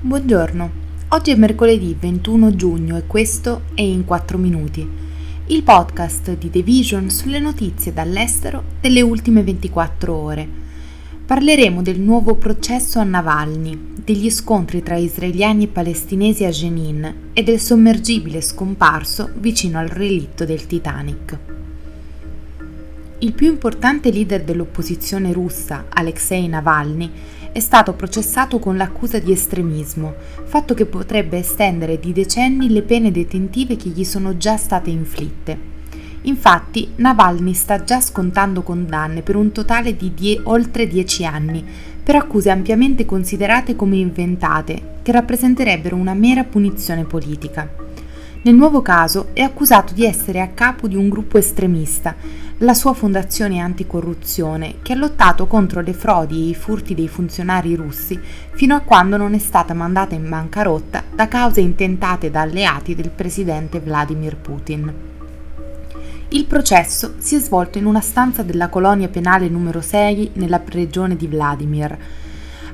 Buongiorno, oggi è mercoledì 21 giugno e questo è In 4 Minuti, il podcast di The Vision sulle notizie dall'estero delle ultime 24 ore. Parleremo del nuovo processo a Navalny, degli scontri tra israeliani e palestinesi a Jenin e del sommergibile scomparso vicino al relitto del Titanic. Il più importante leader dell'opposizione russa, Alexei Navalny, è stato processato con l'accusa di estremismo, fatto che potrebbe estendere di decenni le pene detentive che gli sono già state inflitte. Infatti, Navalny sta già scontando condanne per un totale di die- oltre dieci anni, per accuse ampiamente considerate come inventate, che rappresenterebbero una mera punizione politica. Nel nuovo caso è accusato di essere a capo di un gruppo estremista, la sua fondazione anticorruzione, che ha lottato contro le frodi e i furti dei funzionari russi fino a quando non è stata mandata in bancarotta da cause intentate da alleati del presidente Vladimir Putin. Il processo si è svolto in una stanza della colonia penale numero 6 nella regione di Vladimir.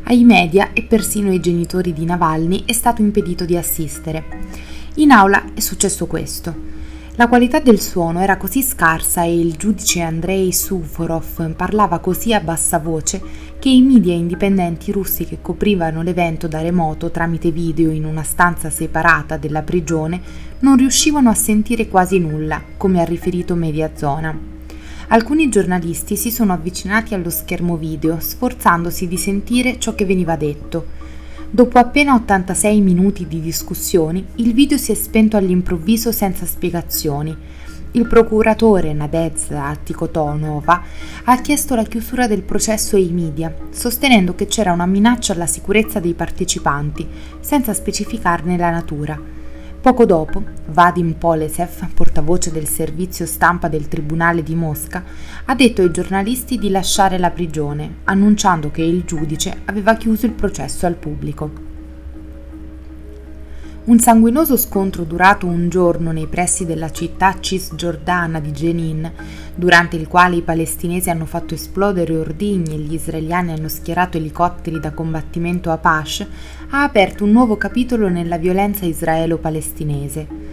Ai media e persino ai genitori di Navalny è stato impedito di assistere. In aula è successo questo. La qualità del suono era così scarsa e il giudice Andrei Suvorov parlava così a bassa voce che i media indipendenti russi che coprivano l'evento da remoto tramite video in una stanza separata della prigione non riuscivano a sentire quasi nulla, come ha riferito Mediazona. Alcuni giornalisti si sono avvicinati allo schermo video, sforzandosi di sentire ciò che veniva detto Dopo appena 86 minuti di discussioni, il video si è spento all'improvviso senza spiegazioni. Il procuratore Nadezhda Tikotonova ha chiesto la chiusura del processo ai media, sostenendo che c'era una minaccia alla sicurezza dei partecipanti, senza specificarne la natura. Poco dopo, Vadim Polesev, portavoce del servizio stampa del Tribunale di Mosca, ha detto ai giornalisti di lasciare la prigione, annunciando che il giudice aveva chiuso il processo al pubblico. Un sanguinoso scontro durato un giorno nei pressi della città cisgiordana di Jenin, durante il quale i palestinesi hanno fatto esplodere ordigni e gli israeliani hanno schierato elicotteri da combattimento Apache, ha aperto un nuovo capitolo nella violenza israelo-palestinese.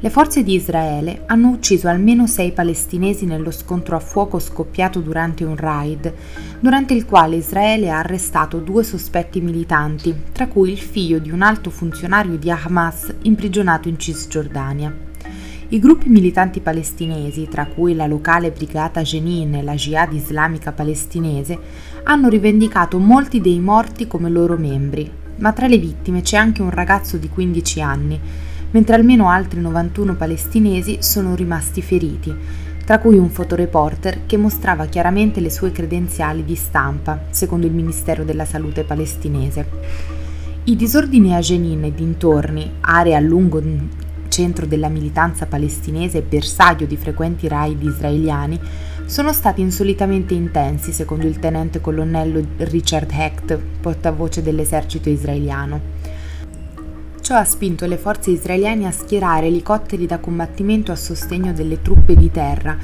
Le forze di Israele hanno ucciso almeno sei palestinesi nello scontro a fuoco scoppiato durante un raid, durante il quale Israele ha arrestato due sospetti militanti, tra cui il figlio di un alto funzionario di Hamas imprigionato in Cisgiordania. I gruppi militanti palestinesi, tra cui la locale brigata Jenin e la Jihad islamica palestinese, hanno rivendicato molti dei morti come loro membri, ma tra le vittime c'è anche un ragazzo di 15 anni, mentre almeno altri 91 palestinesi sono rimasti feriti, tra cui un fotoreporter che mostrava chiaramente le sue credenziali di stampa, secondo il Ministero della Salute palestinese. I disordini a Jenin e dintorni, area a lungo centro della militanza palestinese e bersaglio di frequenti raid israeliani, sono stati insolitamente intensi, secondo il tenente colonnello Richard Hecht, portavoce dell'esercito israeliano. Ciò ha spinto le forze israeliane a schierare elicotteri da combattimento a sostegno delle truppe di terra,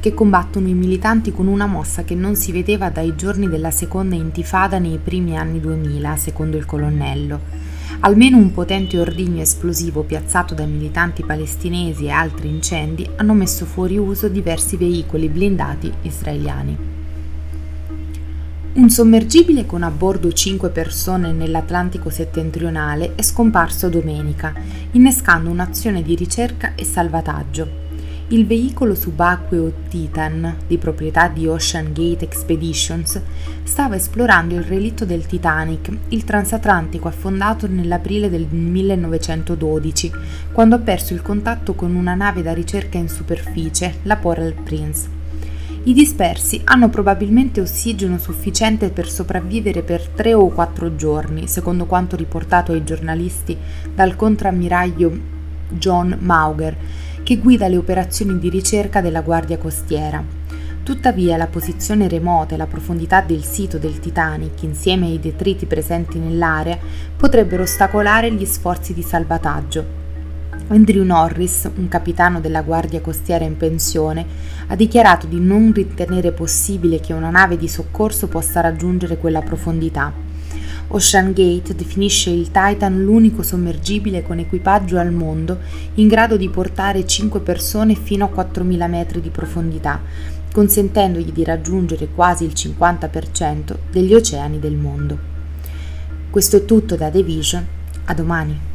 che combattono i militanti con una mossa che non si vedeva dai giorni della seconda intifada nei primi anni 2000, secondo il colonnello. Almeno un potente ordigno esplosivo piazzato dai militanti palestinesi e altri incendi hanno messo fuori uso diversi veicoli blindati israeliani. Un sommergibile con a bordo 5 persone nell'Atlantico settentrionale è scomparso domenica, innescando un'azione di ricerca e salvataggio. Il veicolo subacqueo Titan, di proprietà di Ocean Gate Expeditions, stava esplorando il relitto del Titanic, il transatlantico affondato nell'aprile del 1912, quando ha perso il contatto con una nave da ricerca in superficie, la Coral Prince. I dispersi hanno probabilmente ossigeno sufficiente per sopravvivere per tre o quattro giorni, secondo quanto riportato ai giornalisti dal contrammiraglio John Mauger, che guida le operazioni di ricerca della Guardia Costiera. Tuttavia la posizione remota e la profondità del sito del Titanic, insieme ai detriti presenti nell'area, potrebbero ostacolare gli sforzi di salvataggio Andrew Norris, un capitano della Guardia Costiera in pensione, ha dichiarato di non ritenere possibile che una nave di soccorso possa raggiungere quella profondità. Ocean Gate definisce il Titan l'unico sommergibile con equipaggio al mondo in grado di portare 5 persone fino a 4.000 metri di profondità, consentendogli di raggiungere quasi il 50% degli oceani del mondo. Questo è tutto da The Vision, a domani.